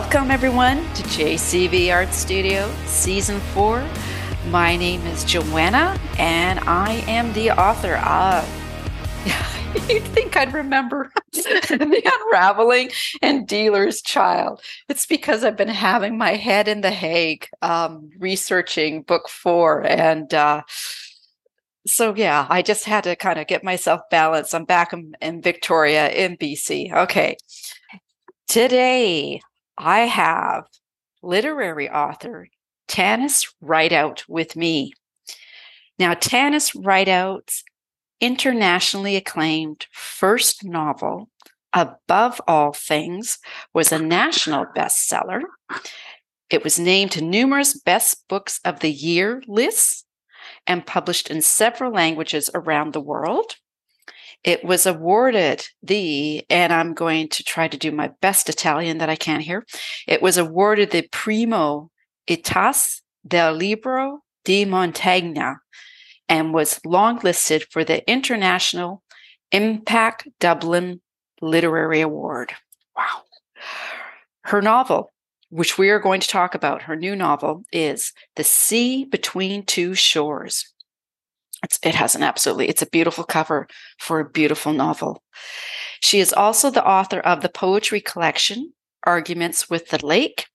Welcome, everyone, to JCB Art Studio Season 4. My name is Joanna, and I am the author of. You'd think I'd remember The Unraveling and Dealer's Child. It's because I've been having my head in the Hague um, researching book four. And uh, so, yeah, I just had to kind of get myself balanced. I'm back in, in Victoria in BC. Okay. Today, I have literary author Tanis Rideout with me. Now, Tanis Rideout's internationally acclaimed first novel, Above All Things, was a national bestseller. It was named to numerous best books of the year lists and published in several languages around the world. It was awarded the, and I'm going to try to do my best Italian that I can here. It was awarded the Primo Itas del Libro di Montagna and was longlisted for the International IMPAC Dublin Literary Award. Wow. Her novel, which we are going to talk about, her new novel, is The Sea Between Two Shores. It's, it has an absolutely, it's a beautiful cover for a beautiful novel. She is also the author of the poetry collection, Arguments with the Lake.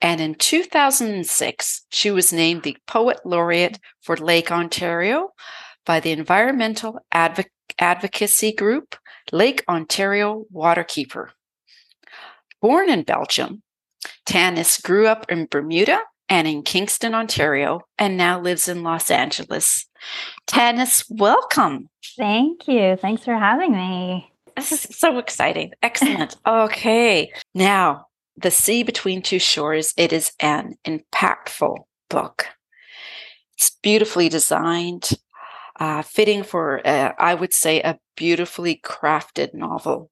And in 2006, she was named the Poet Laureate for Lake Ontario by the environmental adv- advocacy group Lake Ontario Waterkeeper. Born in Belgium, Tanis grew up in Bermuda and in Kingston, Ontario, and now lives in Los Angeles. Tanis, welcome. Thank you. Thanks for having me. This is so exciting. Excellent. okay. Now, The Sea Between Two Shores, it is an impactful book. It's beautifully designed, uh, fitting for, uh, I would say, a beautifully crafted novel.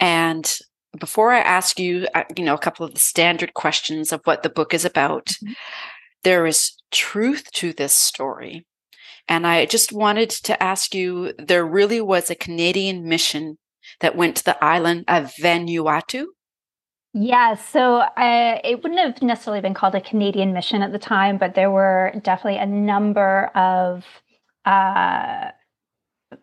And before I ask you, uh, you know, a couple of the standard questions of what the book is about, mm-hmm. there is truth to this story. And I just wanted to ask you there really was a Canadian mission that went to the island of Vanuatu. Yeah, so uh, it wouldn't have necessarily been called a Canadian mission at the time, but there were definitely a number of uh,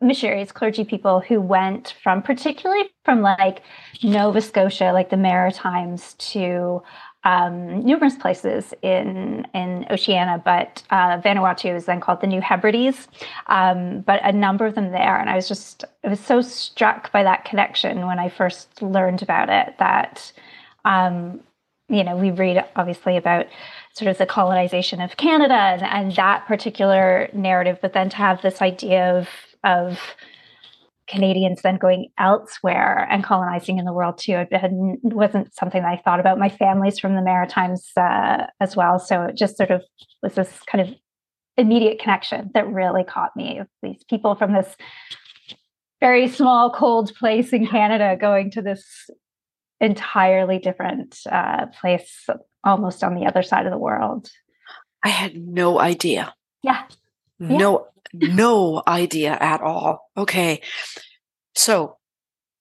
missionaries, clergy people who went from, particularly from like Nova Scotia, like the Maritimes, to um, numerous places in in Oceania, but uh, Vanuatu is then called the New Hebrides. Um, but a number of them there, and I was just I was so struck by that connection when I first learned about it that um, you know we read obviously about sort of the colonization of Canada and, and that particular narrative, but then to have this idea of of Canadians then going elsewhere and colonizing in the world too. It wasn't something that I thought about. My family's from the Maritimes uh, as well, so it just sort of was this kind of immediate connection that really caught me. These people from this very small, cold place in Canada going to this entirely different uh, place, almost on the other side of the world. I had no idea. Yeah. No, no idea at all. Okay. So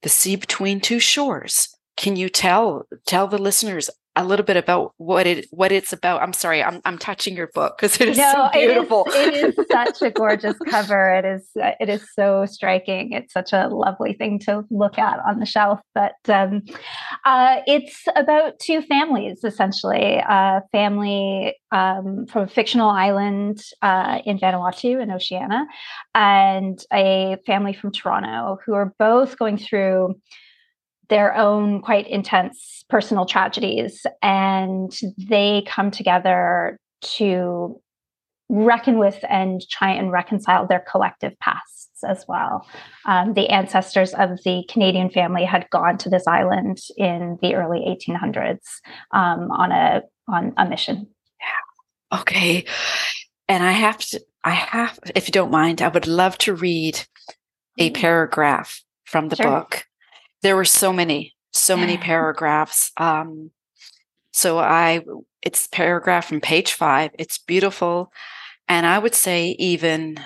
the sea between two shores. Can you tell tell the listeners a little bit about what it what it's about. I'm sorry, I'm I'm touching your book because it is no, so beautiful. It is, it is such a gorgeous cover. It is it is so striking. It's such a lovely thing to look at on the shelf. But um, uh, it's about two families essentially. A family um, from a fictional island uh, in Vanuatu in Oceania, and a family from Toronto who are both going through their own quite intense personal tragedies and they come together to reckon with and try and reconcile their collective pasts as well. Um, the ancestors of the Canadian family had gone to this island in the early 1800s um, on a on a mission. Yeah. Okay, and I have to. I have, if you don't mind, I would love to read a mm-hmm. paragraph from the sure. book there were so many, so many paragraphs. Um, so I, it's paragraph from page five. It's beautiful. And I would say even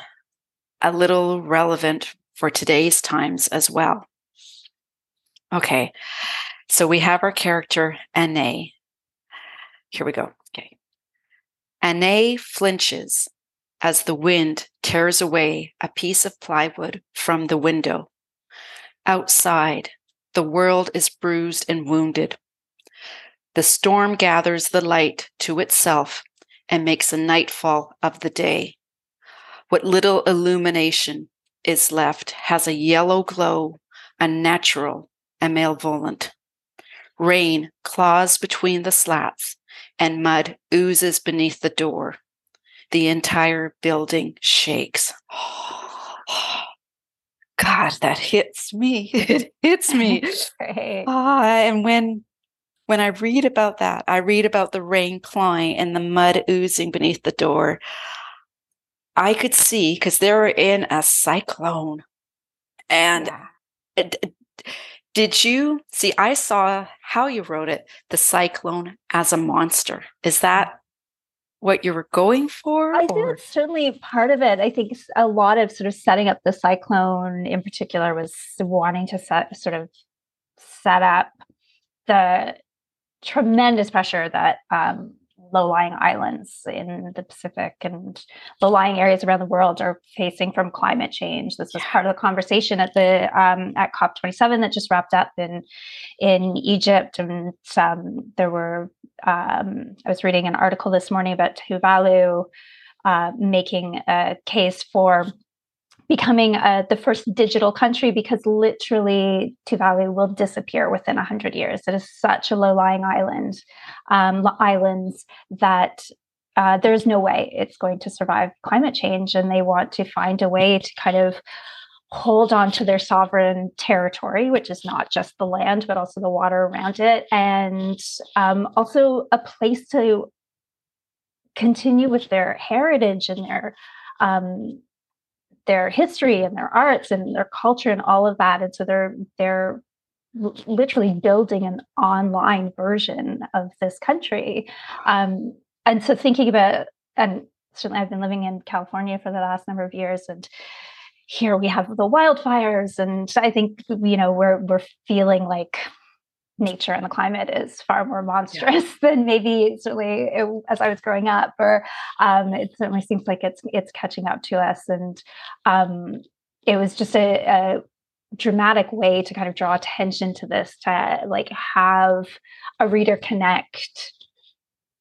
a little relevant for today's times as well. Okay. So we have our character, Anne. Here we go. Okay. Anne flinches as the wind tears away a piece of plywood from the window. Outside, the world is bruised and wounded. The storm gathers the light to itself and makes a nightfall of the day. What little illumination is left has a yellow glow, unnatural and malevolent. Rain claws between the slats, and mud oozes beneath the door. The entire building shakes. God, that hits me. It hits me. Ah, and when when I read about that, I read about the rain clawing and the mud oozing beneath the door. I could see because they were in a cyclone. And yeah. did you see? I saw how you wrote it the cyclone as a monster. Is that what you were going for? I think it's certainly part of it. I think a lot of sort of setting up the cyclone in particular was wanting to set sort of set up the tremendous pressure that um, low-lying islands in the Pacific and low-lying areas around the world are facing from climate change. This was part of the conversation at the um, at COP27 that just wrapped up in in Egypt, and um, there were. Um, I was reading an article this morning about Tuvalu uh, making a case for becoming uh, the first digital country because literally Tuvalu will disappear within 100 years. It is such a low-lying island, um, islands that uh, there's no way it's going to survive climate change, and they want to find a way to kind of hold on to their sovereign territory, which is not just the land but also the water around it, and um, also a place to continue with their heritage and their um, their history and their arts and their culture and all of that. And so they're they're literally building an online version of this country. Um, and so thinking about and certainly i've been living in california for the last number of years and here we have the wildfires and i think you know we're we're feeling like nature and the climate is far more monstrous yeah. than maybe certainly it, as I was growing up, or um, it certainly seems like it's it's catching up to us. And um, it was just a, a, dramatic way to kind of draw attention to this, to like have a reader connect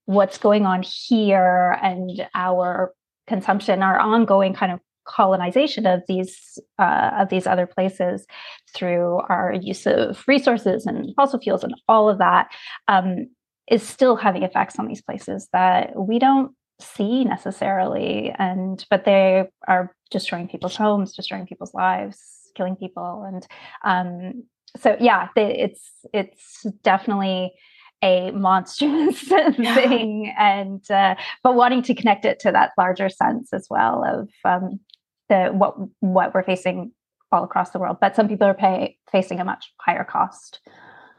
what's going on here and our consumption, our ongoing kind of colonization of these uh, of these other places through our use of resources and fossil fuels and all of that um, is still having effects on these places that we don't see necessarily. And but they are destroying people's homes destroying people's lives killing people. And um, so yeah they, it's it's definitely a monstrous yeah. thing. And uh, but wanting to connect it to that larger sense as well of um, the what what we're facing all across the world. But some people are pay, facing a much higher cost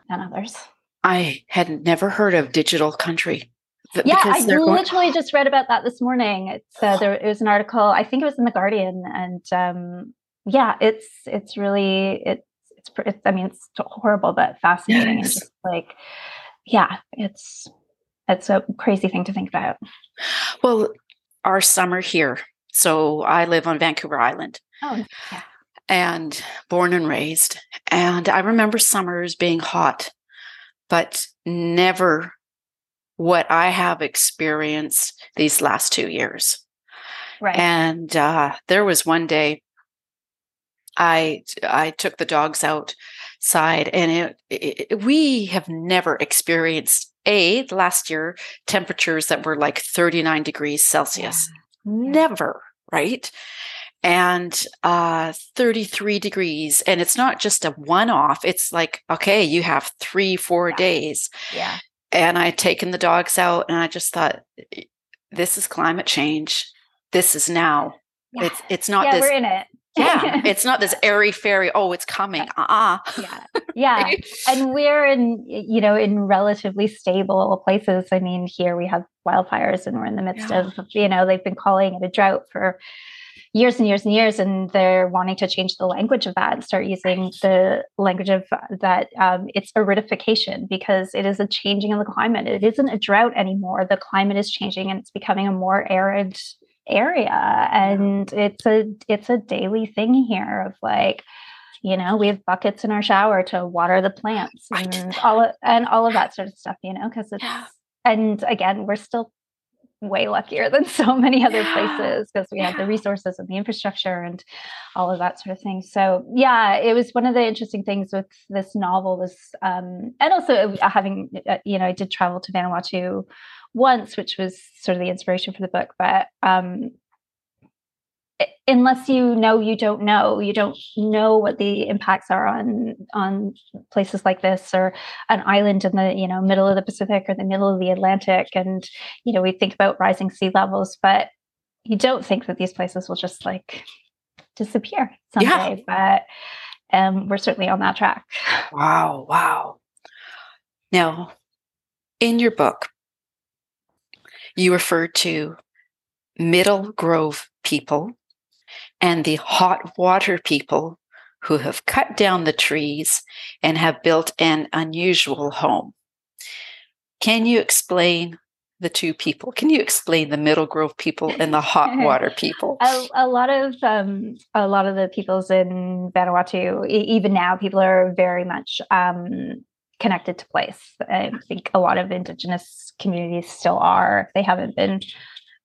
than others. I had never heard of digital country. Yeah, I literally going- just read about that this morning. It's uh, there it was an article. I think it was in the Guardian, and um, yeah, it's it's really it's it's, it's I mean it's horrible but fascinating yes. just like yeah, it's it's a crazy thing to think about. Well, our summer here so I live on Vancouver Island. Oh, yeah. And born and raised. And I remember summers being hot, but never what I have experienced these last two years. Right. And uh, there was one day I I took the dogs outside, and it, it, we have never experienced a last year temperatures that were like 39 degrees Celsius. Yeah never, right? And uh, 33 degrees. And it's not just a one off. It's like, okay, you have three, four yeah. days. Yeah. And I had taken the dogs out and I just thought, this is climate change. This is now. Yeah. It's it's not yeah, this. We're in it yeah it's not this airy fairy oh it's coming uh-uh. Yeah. Yeah. And we're in you know in relatively stable places. I mean here we have wildfires and we're in the midst yeah. of you know they've been calling it a drought for years and years and years, and they're wanting to change the language of that and start using the language of that um, it's aridification because it is a changing of the climate. It isn't a drought anymore. The climate is changing and it's becoming a more arid area, and it's a it's a daily thing here of like you know we have buckets in our shower to water the plants and all of, and all of that sort of stuff you know because it's yeah. and again we're still way luckier than so many other places because we yeah. have the resources and the infrastructure and all of that sort of thing. So yeah, it was one of the interesting things with this novel was, um, and also having, uh, you know, I did travel to Vanuatu once, which was sort of the inspiration for the book, but um, unless you know you don't know. You don't know what the impacts are on on places like this or an island in the you know middle of the pacific or the middle of the atlantic. And you know we think about rising sea levels but you don't think that these places will just like disappear someday. Yeah. but um, we're certainly on that track. Wow. Wow. Now in your book you refer to middle grove people and the hot water people who have cut down the trees and have built an unusual home. Can you explain the two people? Can you explain the Middle Grove people and the hot water people? a, a, lot of um, a lot of the peoples in Vanuatu, even now, people are very much um, connected to place. I think a lot of Indigenous communities still are. They haven't been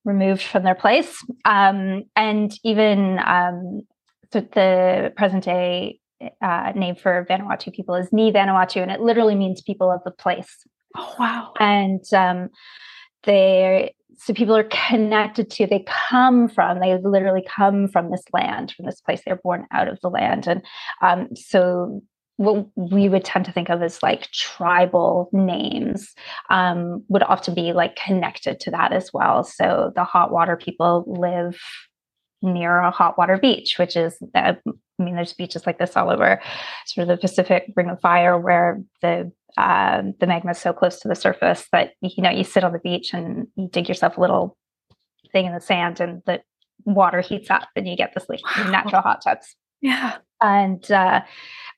removed from their place. Um, and even um, so the present day uh, name for Vanuatu people is Ni Vanuatu, and it literally means people of the place. Oh, wow. And um, they so people are connected to they come from they literally come from this land from this place they're born out of the land and um, so what we would tend to think of as like tribal names um, would often be like connected to that as well. So the hot water people live near a hot water beach, which is, uh, I mean, there's beaches like this all over sort of the Pacific Ring of Fire where the uh, the magma is so close to the surface that you know you sit on the beach and you dig yourself a little thing in the sand and the water heats up and you get this like natural hot tubs. Yeah. And uh,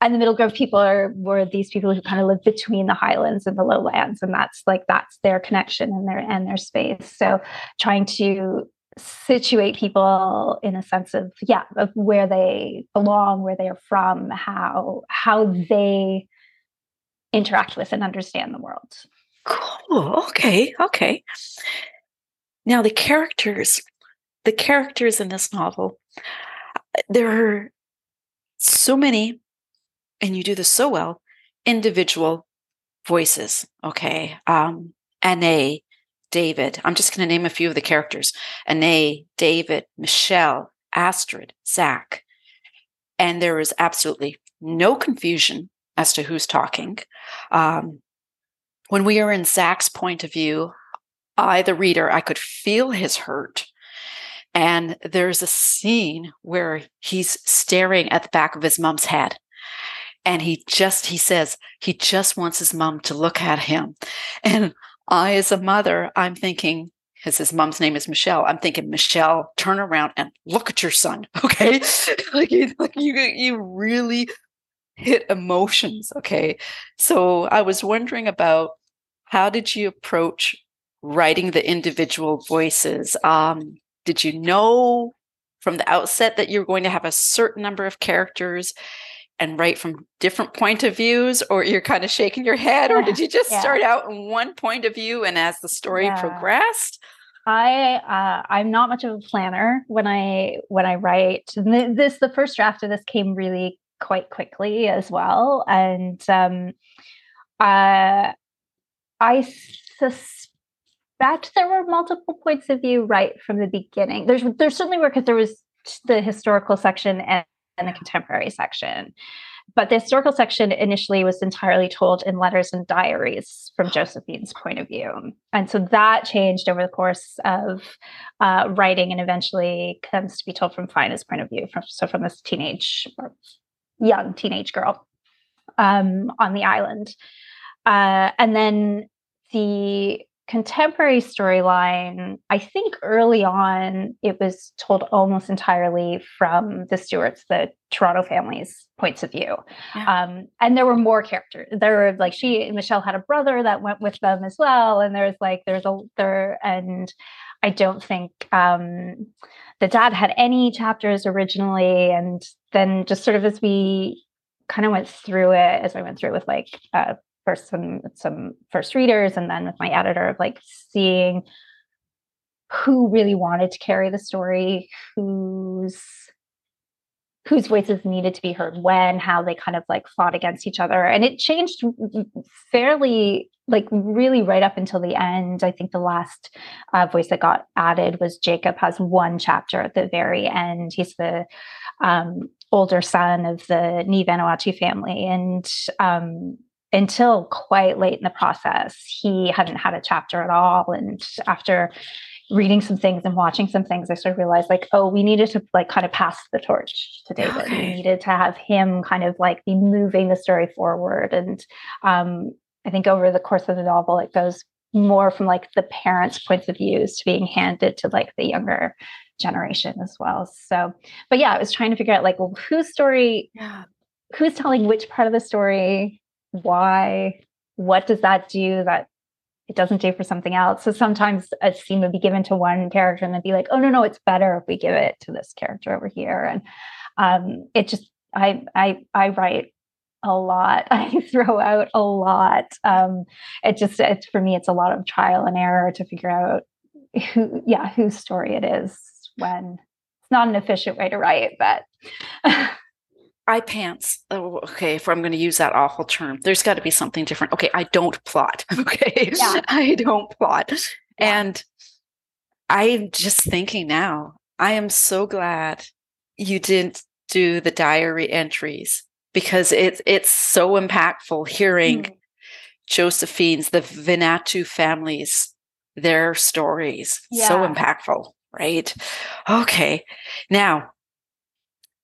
and the middle grove people are were these people who kind of live between the highlands and the lowlands and that's like that's their connection and their and their space. So trying to situate people in a sense of yeah of where they belong where they are from how how they interact with and understand the world. Cool. Okay. Okay. Now the characters the characters in this novel there are so many and you do this so well, individual voices. Okay. Um, Anne, David. I'm just going to name a few of the characters Anne, David, Michelle, Astrid, Zach. And there is absolutely no confusion as to who's talking. Um, when we are in Zach's point of view, I, the reader, I could feel his hurt. And there's a scene where he's staring at the back of his mom's head. And he just he says he just wants his mom to look at him. And i as a mother i'm thinking because his mom's name is michelle i'm thinking michelle turn around and look at your son okay? Like, you, like you you really hit emotions okay? So i was wondering about how did you approach writing the individual voices? Um, did you know from the outset that you're going to have a certain number of characters and write from different point of views or you're kind of shaking your head or did you just yeah. start out in one point of view and as the story yeah. progressed i uh, i'm not much of a planner when i when i write this the first draft of this came really quite quickly as well and um uh i suspect there were multiple points of view right from the beginning there's there certainly were because there was the historical section and and the contemporary section. But the historical section initially was entirely told in letters and diaries from Josephine's point of view. And so that changed over the course of uh, writing and eventually comes to be told from Fina's point of view. From, so from this teenage or young teenage girl um, on the island. Uh, and then the contemporary storyline, I think early on it was told almost entirely from the Stuarts, the Toronto family's points of view. Yeah. Um, and there were more characters. There were like she and Michelle had a brother that went with them as well. And there's like there's a there and I don't think um the dad had any chapters originally. And then just sort of as we kind of went through it, as I went through it with like uh, first some some first readers and then with my editor of like seeing who really wanted to carry the story whose whose voices needed to be heard when how they kind of like fought against each other. And it changed fairly like really right up until the end. I think the last uh, voice that got added was jacob has one chapter at the very end. He's the um, older son of the Ni Vanuatu family. And um, until quite late in the process, he hadn't had a chapter at all. And after reading some things and watching some things, I sort of realized like, oh, we needed to like kind of pass the torch to David. Okay. We needed to have him kind of like be moving the story forward. And um, I think over the course of the novel, it goes more from like the parents' points of views to being handed to like the younger generation as well. So, but yeah, I was trying to figure out like, well, whose story, yeah. who's telling which part of the story, why what does that do that it doesn't do for something else? So sometimes a scene would be given to one character and then be like oh no no it's better if we give it to this character over here. And um, it just i i i write a lot. I throw out a lot. Um, it just it's for me it's a lot of trial and error to figure out who yeah whose story it is when it's not an efficient way to write but I pants. Oh, okay, if I'm going to use that awful term, there's got to be something different. Okay, I don't plot. Okay, yeah. I don't plot. Yeah. And I'm just thinking now, I am so glad you didn't do the diary entries because it's it's so impactful hearing mm. Josephine's, the Vanuatu families, their stories. Yeah. So impactful, right? Okay. Now,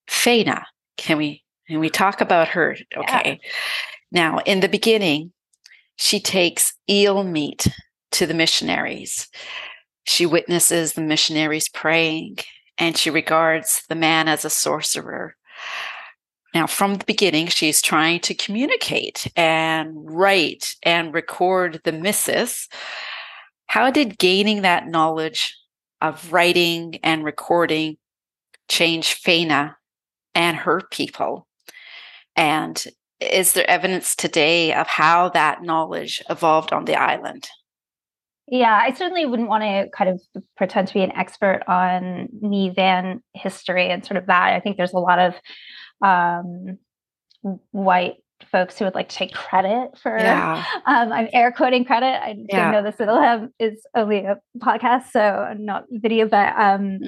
Faina can we can we talk about her? Okay. Yeah. Now, in the beginning, she takes eel meat to the missionaries. She witnesses the missionaries praying and she regards the man as a sorcerer. Now, from the beginning, she's trying to communicate and write and record the missus. How did gaining that knowledge of writing and recording change Faina and her people. And is there evidence today of how that knowledge evolved on the island? Yeah, I certainly wouldn't want to kind of pretend to be an expert on Ni Van history and sort of that. I think there's a lot of um, white folks who would like to take credit for yeah. um, I'm air quoting credit. I yeah. didn't know this it'll have is only a podcast, so not video, but um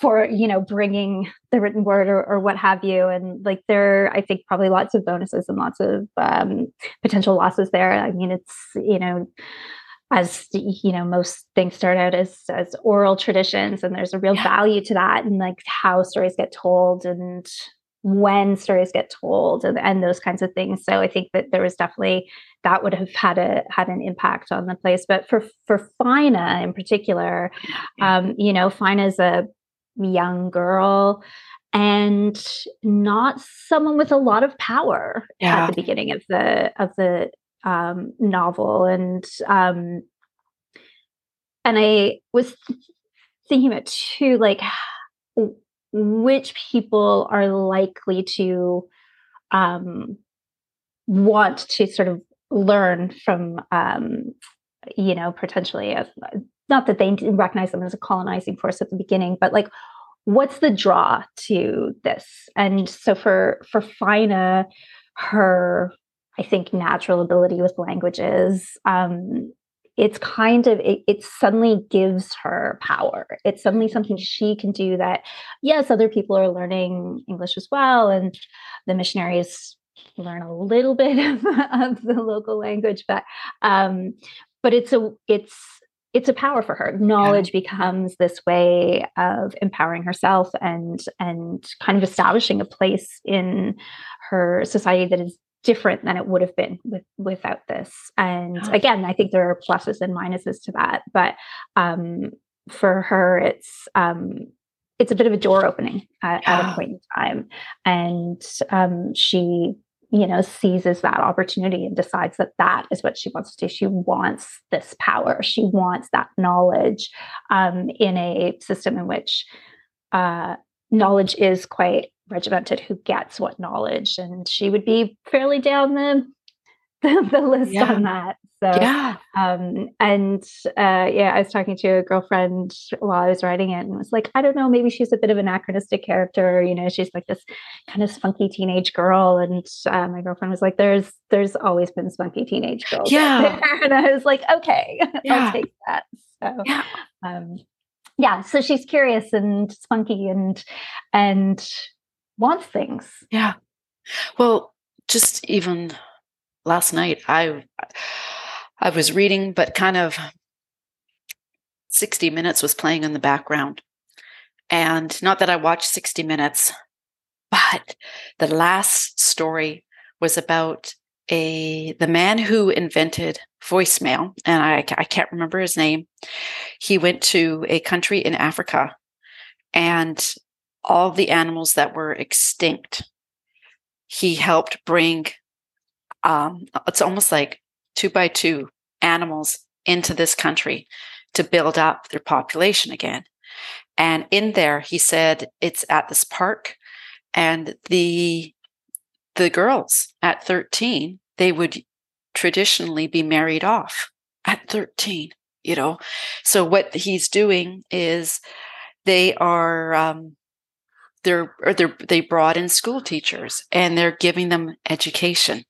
for you know bringing the written word or, or what have you. And like there I think probably lots of bonuses and lots of um potential losses there. I mean it's you know as you know most things start out as as oral traditions and there's a real yeah. value to that and like how stories get told and when stories get told and, and those kinds of things. So I think that there was definitely that would have had a had an impact on the place. But for for Faina in particular, um, you know, Faina is a young girl and not someone with a lot of power yeah. at the beginning of the of the um, novel and um, and I was thinking about too like which people are likely to um, want to sort of learn from, um, you know, potentially, a, not that they recognize them as a colonizing force at the beginning, but like, what's the draw to this? And so for for Faina, her I think natural ability with languages um, it's kind of it, it, suddenly gives her power. It's suddenly something she can do that yes other people are learning english as well and the missionaries learn a little bit of, of the local language but um but it's a it's it's a power for her. Knowledge yeah. becomes this way of empowering herself and and kind of establishing a place in her society that is different than it would have been with without this. And again, I think there are pluses and minuses to that, but um, for her, it's um, it's a bit of a door opening at, yeah. at a point in time, and um, she you know seizes that opportunity and decides that that is what she wants to do she wants this power she wants that knowledge um, in a system in which uh, knowledge is quite regimented who gets what knowledge and she would be fairly down the the, the list yeah. on that so yeah um and uh yeah i was talking to a girlfriend while i was writing it and was like i don't know maybe she's a bit of an anachronistic character you know she's like this kind of spunky teenage girl and uh, my girlfriend was like there's there's always been spunky teenage girls yeah and i was like okay yeah. i'll take that so yeah. um yeah so she's curious and spunky and and wants things. Yeah. Well, just even last night, I I was reading, but kind of 60 Minutes was playing in the background. And not that I watched 60 Minutes, but the last story was about a the man who invented voicemail and I, I can't remember his name he went to a country in africa and all the animals that were extinct. He helped bring, um, it's almost like two by two animals into this country to build up their population again. And in there, he said it's at this park, and the the girls at 13 they would traditionally be married off at 13 you know so what he's doing is they are um, they're or they're they brought in school teachers and they're giving them education.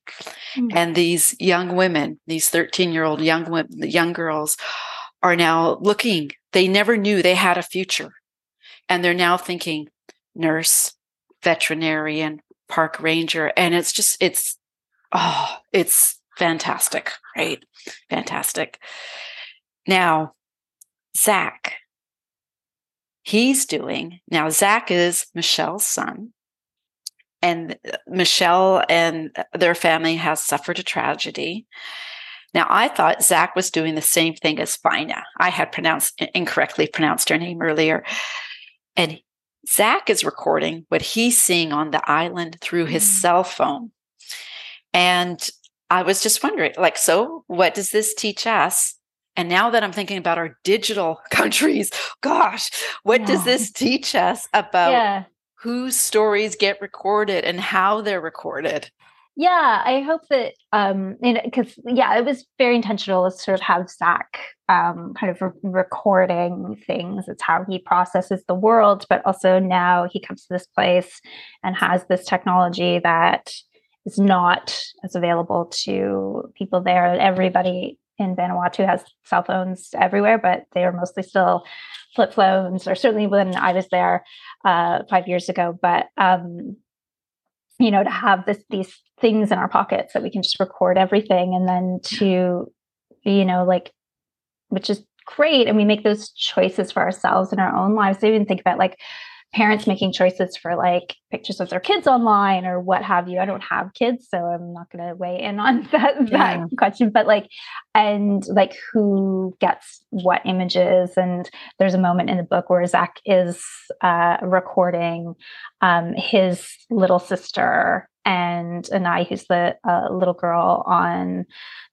Mm-hmm. and these young women these 13 year old young women young girls are now looking. They never knew they had a future. And they're now thinking nurse veterinarian park ranger. And it's just it's oh it's fantastic right? Fantastic. Now zach he's doing. Now, Zach is Michelle's son, and uh, Michelle and their family has suffered a tragedy. Now, I thought Zach was doing the same thing as Fina. I had pronounced incorrectly pronounced her name earlier. And Zach is recording what he's seeing on the island through his mm. cell phone. And I was just wondering, like, so what does this teach us and now that I'm thinking about our digital countries, gosh, what yeah. does this teach us about yeah. whose stories get recorded and how they're recorded? Yeah, I hope that um because yeah, it was very intentional to sort of have Zach um kind of re- recording things. It's how he processes the world, but also now he comes to this place and has this technology that is not as available to people there. Everybody in Vanuatu has cell phones everywhere, but they are mostly still flip phones, or certainly when I was there uh, five years ago. But um, you know, to have this these things in our pockets that we can just record everything, and then to you know, like, which is great, and we make those choices for ourselves in our own lives. I even think about like parents making choices for like pictures of their kids online or what have you. I don't have kids, so I'm not going to weigh in on that, that yeah. question. But like, and like who gets what images? And there's a moment in the book where Zach is uh, recording um, his little sister and Anai, who's the uh, little girl on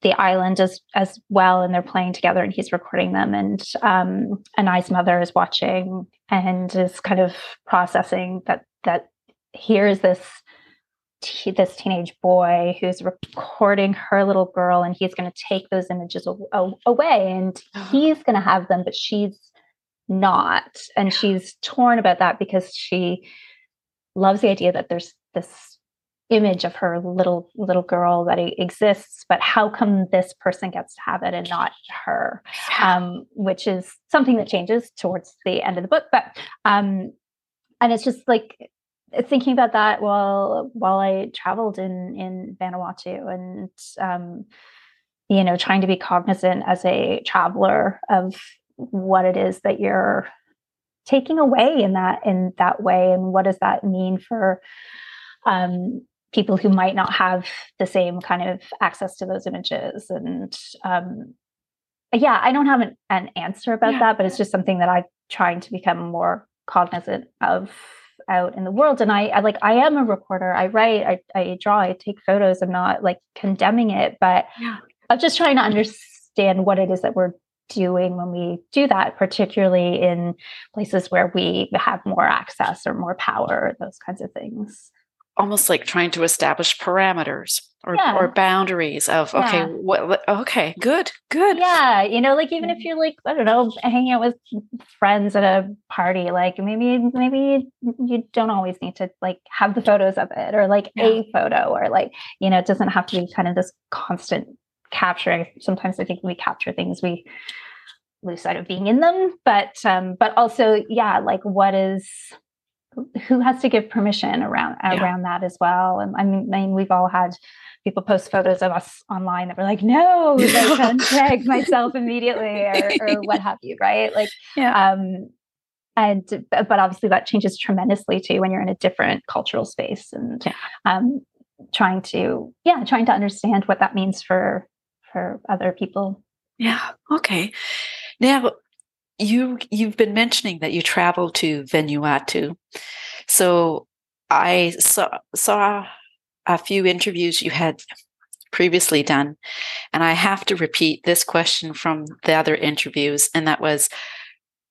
the island as as well, and they're playing together, and he's recording them. And um, Anai's mother is watching and is kind of processing that that here's this t- this teenage boy who's recording her little girl, and he's going to take those images a- away, and he's going to have them, but she's not, and she's torn about that because she loves the idea that there's this image of her little little girl that exists but how come this person gets to have it and not her? Um, which is something that changes towards the end of the book but um and it's just like thinking about that while while i traveled in in vanuatu and um you know trying to be cognizant as a traveler of what it is that you're taking away in that in that way and what does that mean for um people who might not have the same kind of access to those images. And um, yeah i don't have an, an answer about yeah. that but it's just something that i'm trying to become more cognizant of out in the world. And I, I, like i am a reporter. I write I, I draw i take photos. I'm not like condemning it but yeah. i'm just trying to understand what it is that we're doing when we do that particularly in places where we have more access or more power those kinds of things almost like trying to establish parameters or, yeah. or boundaries of okay yeah. what okay good good yeah you know like even if mm-hmm. you're like i don't know hanging out with friends at a party like maybe maybe you don't always need to like have the photos of it or like yeah. a photo or like you know it doesn't have to be kind of this constant capturing sometimes i think we capture things we lose sight of being in them but um but also yeah like what is who has to give permission around yeah. around that as well and I mean, I mean we've all had people post photos of us online that were like no untag myself immediately or, or, what have you right like yeah. um and but obviously that changes tremendously too when you're in a different cultural space and yeah. um trying to yeah trying to understand what that means for for other people yeah okay now you you've been mentioning that you traveled to Vanuatu. So I saw saw a few interviews you had previously done, and I have to repeat this question from the other interviews, and that was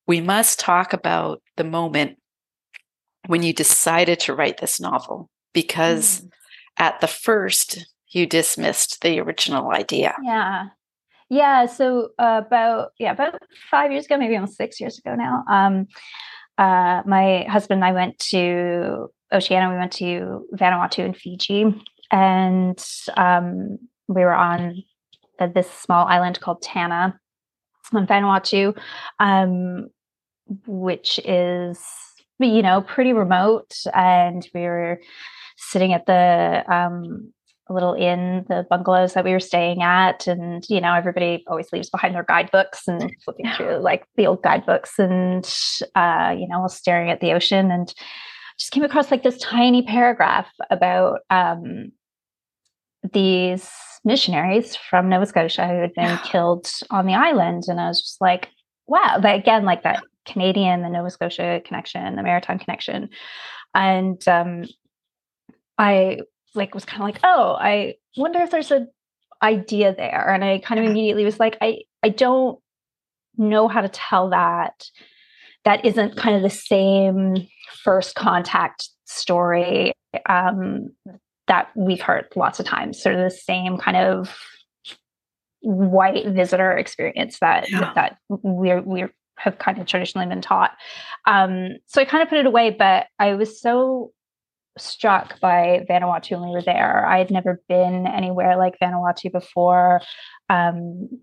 we must talk about the moment when you decided to write this novel because mm. at the first you dismissed the original idea. Yeah. Yeah, so uh, about yeah about five years ago, maybe almost six years ago now. Um, uh, my husband and I went to Oceania. We went to Vanuatu and Fiji, and um, we were on this small island called Tanna on Vanuatu, um, which is you know pretty remote, and we were sitting at the um, a little inn, the bungalows that we were staying at. And, you know, everybody always leaves behind their guidebooks and flipping through like the old guidebooks and, uh, you know, staring at the ocean. And just came across like this tiny paragraph about um, these missionaries from Nova Scotia who had been killed on the island. And I was just like, wow, but again, like that Canadian, the Nova Scotia connection, the maritime connection. And um, I like was kind of like, oh, I wonder if there's a idea there. And I kind of immediately was like, I I don't know how to tell that. That isn't kind of the same first contact story um, that we've heard lots of times. Sort of the same kind of white visitor experience that yeah. that we're we're have kind of traditionally been taught. Um, so I kind of put it away, but I was so struck by Vanuatu when we were there. I had never been anywhere like Vanuatu before. Um,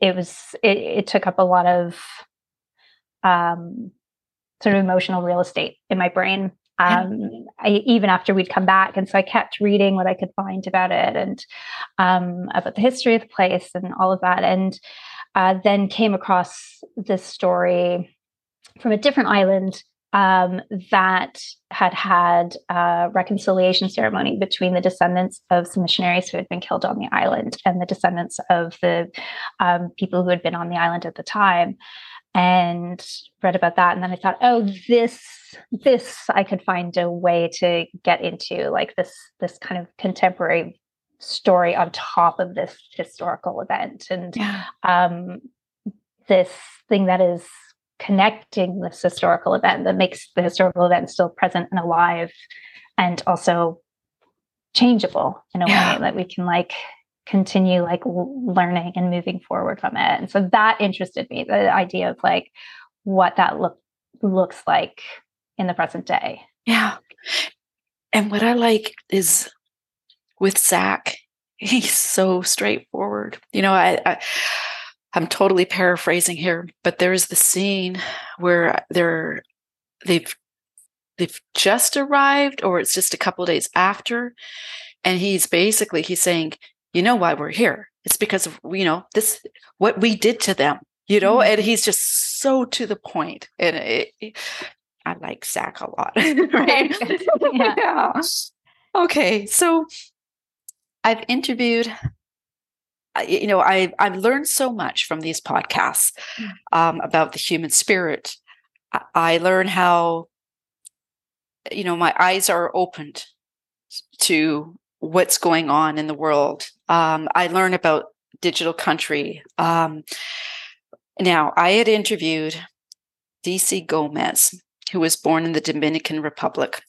it was it, it, took up a lot of um, sort of emotional real estate in my brain. Um, I, even after we'd come back, and so I kept reading what I could find about it and um, about the history of the place and all of that, and uh, then came across this story from a different island um, that had had a reconciliation ceremony between the descendants of some missionaries who had been killed on the island and the descendants of the um, people who had been on the island at the time and read about that and then i thought oh this this i could find a way to get into like this this kind of contemporary story on top of this historical event and yeah. um, this thing that is connecting this historical event that makes the historical event still present and alive and also changeable in a yeah. way that we can like continue like learning and moving forward from it. And so that interested me the idea of like what that look looks like in the present day. Yeah. And what i like is with zach he's so straightforward. You know i, I I'm totally paraphrasing here, but there's the scene where they're they've they've just arrived or it's just a couple days after and he's basically he's saying you know why we're here it's because of you know this what we did to them you know mm-hmm. and he's just so to the point and it, it, i like zach a lot right yeah. yeah. okay, so I've interviewed you know I, i've learned so much from these podcasts mm. um, about the human spirit. I, I learn how you know my eyes are opened to what's going on in the world. Um, i learn about digital country. Um, now i had interviewed dc gomez who was born in the dominican republic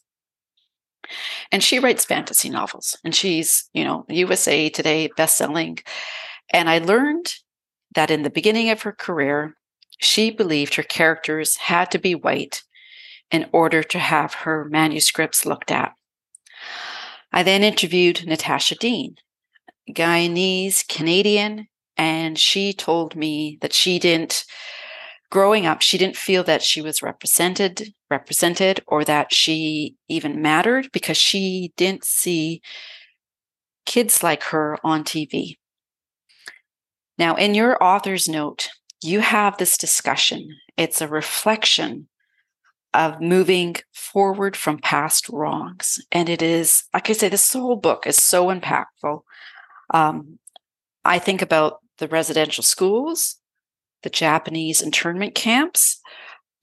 and she writes fantasy novels and she's you know usa today best-selling. And i learned that in the beginning of her career she believed her characters had to be white in order to have her manuscripts looked at. I then interviewed natasha deen guyanese canadian and she told me that she didn't growing up she didn't feel that she was represented represented or that she even mattered because she didn't see kids like her on TV. Now, in your author's note, you have this discussion. It's a reflection of moving forward from past wrongs. And it is, like I say, this whole book is so impactful. Um, I think about the residential schools, the Japanese internment camps.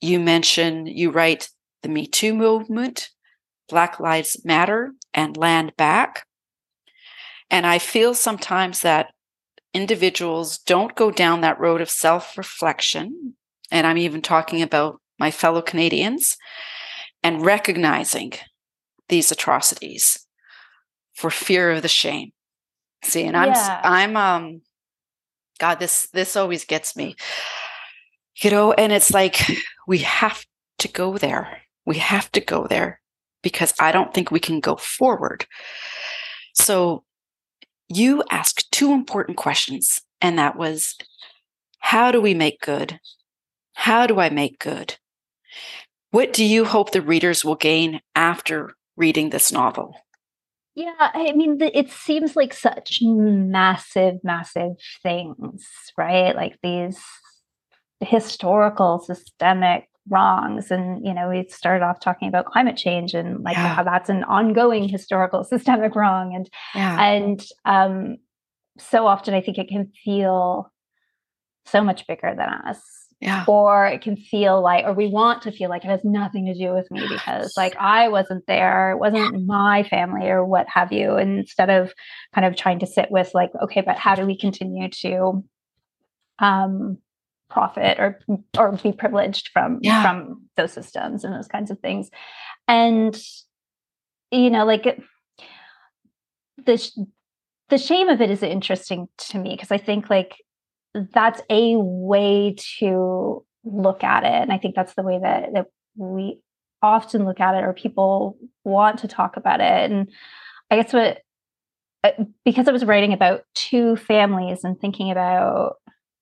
You mention, you write the Me Too movement, Black Lives Matter, and Land Back. And I feel sometimes that individuals don't go down that road of self reflection. And I'm even talking about my fellow Canadians and recognizing these atrocities for fear of the shame. See, and I'm, yeah. I'm, um, God, this this always gets me. You know, and it's like we have to go there. We have to go there because I don't think we can go forward. So you asked two important questions, and that was how do we make good? How do I make good? What do you hope the readers will gain after reading this novel? Yeah, I mean, it seems like such massive, massive things, right? Like these historical, systemic wrongs. And, you know, we started off talking about climate change and like yeah. how that's an ongoing historical, systemic wrong. And, yeah. and, um, so often I think it can feel so much bigger than us yeah. Or it can feel like, or we want to feel like it has nothing to do with me because like I wasn't there, it wasn't my family or what have you. And instead of kind of trying to sit with like, okay, but how do we continue to um profit or or be privileged from yeah. from those systems and those kinds of things. And you know, like the the shame of it is interesting to me because I think like that's a way to look at it. And I think that's the way that, that we often look at it or people want to talk about it. And I guess what, uh, because I was writing about two families and thinking about,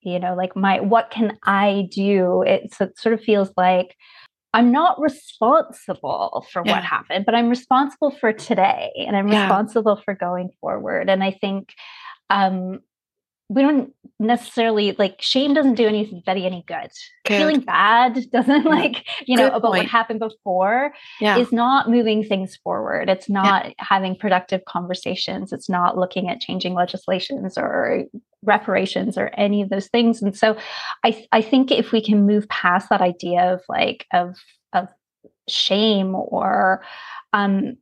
you know, like my, what can I do? It, so it sort of feels like I'm not responsible for yeah. what happened, but I'm responsible for today and I'm yeah. responsible for going forward. And I think um, we don't necessarily like shame doesn't do anybody any good. good. Feeling bad doesn't like, you know, good about point. what happened before yeah. is not moving things forward. It's not yeah. having productive conversations. It's not looking at changing legislations or reparations or any of those things. And so I I think if we can move past that idea of like of of shame or um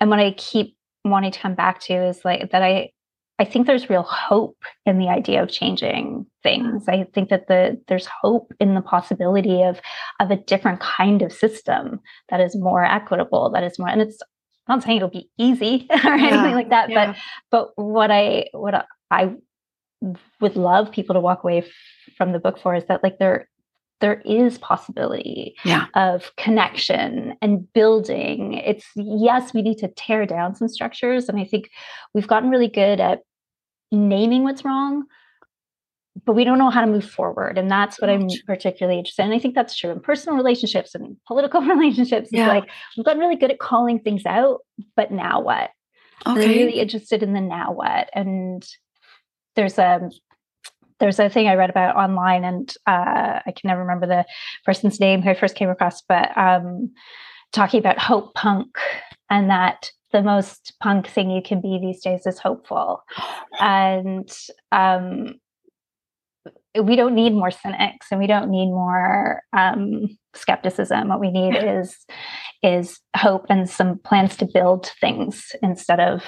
and what I keep wanting to come back to is like that I I think there's real hope in the idea of changing things. I think that the there's hope in the possibility of of a different kind of system that is more equitable, that is more and it's I'm not saying it'll be easy or yeah, anything like that, yeah. but but what I what I would love people to walk away f- from the book for is that like there there is possibility yeah. of connection and building it's yes we need to tear down some structures and i think we've gotten really good at naming what's wrong but we don't know how to move forward and that's what i'm particularly interested in and i think that's true in personal relationships and political relationships yeah. it's like we've gotten really good at calling things out but now what okay. i'm really interested in the now what and there's a there's a thing I read about online, and uh, I can never remember the person's name who I first came across, but um, talking about hope punk and that the most punk thing you can be these days is hopeful. And um, we don't need more cynics and we don't need more um, skepticism. What we need is is hope and some plans to build things instead of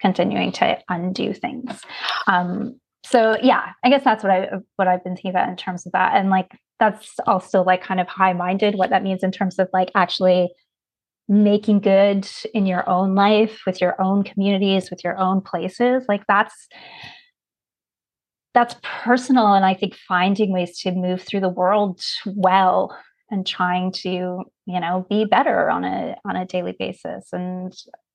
continuing to undo things. Um, so yeah, I guess that's what I what I've been thinking about in terms of that. And like that's also like kind of high minded. What that means in terms of like actually making good in your own life with your own communities with your own places like that's that's personal and i think finding ways to move through the world well and trying to you know be better on a on a daily basis and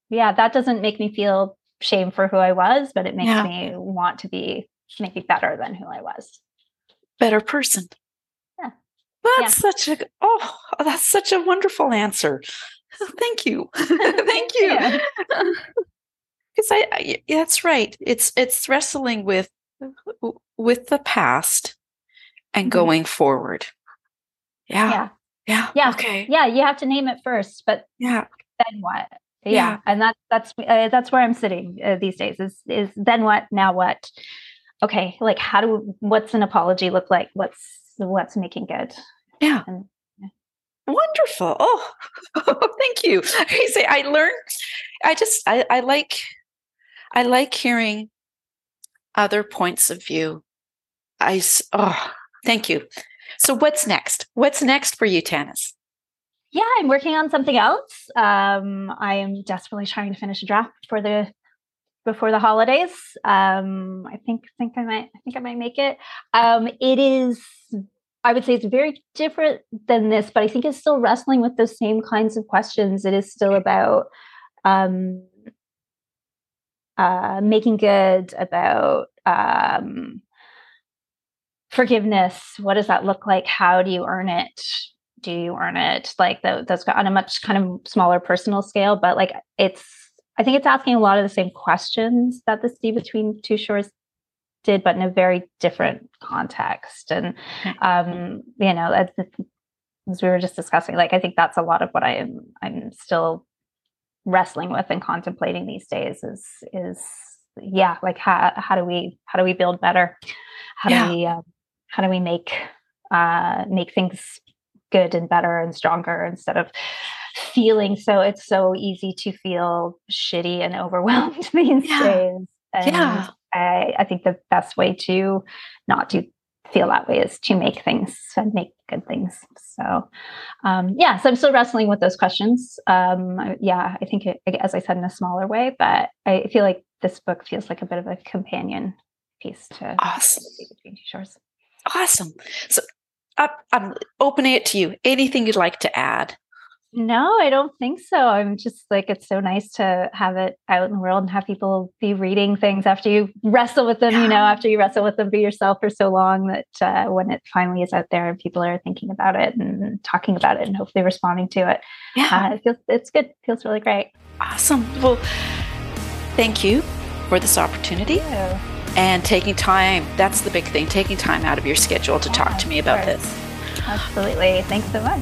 yeah that doesn't make me feel shame for who i was but it makes yeah. me want to be maybe better than who i was better person yeah that's yeah. such a oh that's such a wonderful answer thank you thank you because I, I that's right it's it's wrestling with with the past and mm-hmm. going forward. Yeah. Yeah. Yeah. Yeah. Okay. Yeah. You have to name it first, but yeah. Then what? Yeah. yeah. And that's, that's, uh, that's where I'm sitting uh, these days is, is then what, now what? Okay. Like how do, what's an apology look like? What's, what's making good? Yeah. And, Wonderful. Oh, thank you. I say I learned. I just I, I like I like hearing other points of view. I oh, thank you. So what's next? What's next for you, Tanis? Yeah, I'm working on something else. Um, I am desperately trying to finish a draft for the before the holidays. Um, I think think I might I think I might make it. Um, it is I would say it's very different than this, but I think it's still wrestling with those same kinds of questions. It is still about um, uh, making good, about um, forgiveness. What does that look like? How do you earn it? Do you earn it? Like the, that's on a much kind of smaller personal scale, but like it's, I think it's asking a lot of the same questions that the Sea Between Two Shores did, but in a very different context. And, um, you know, as, as we were just discussing, like I think that's a lot of what I am. I'm still wrestling with and contemplating these days is is yeah like how how do we how do we build better how yeah. do we uh, how do we make uh make things good and better and stronger instead of feeling so it's so easy to feel shitty and overwhelmed these yeah. days and yeah I, I think the best way to not to feel that way is to make things and make good things. So, um, yeah, so I'm still wrestling with those questions. Um, yeah, I think, it, as I said, in a smaller way, but I feel like this book feels like a bit of a companion piece to awesome. Between Two Shores. Awesome. So, I'm opening it to you. Anything you'd like to add? No, I don't think so. I'm just like, it's so nice to have it out in the world and have people be reading things after you wrestle with them, yeah. you know, after you wrestle with them for yourself for so long that uh, when it finally is out there and people are thinking about it and talking about it and hopefully responding to it. Yeah. Uh, it feels, it's good. It feels really great. Awesome. Well, thank you for this opportunity. And taking time, that's the big thing, taking time out of your schedule to yeah, talk to me about this. Absolutely. Thanks so much.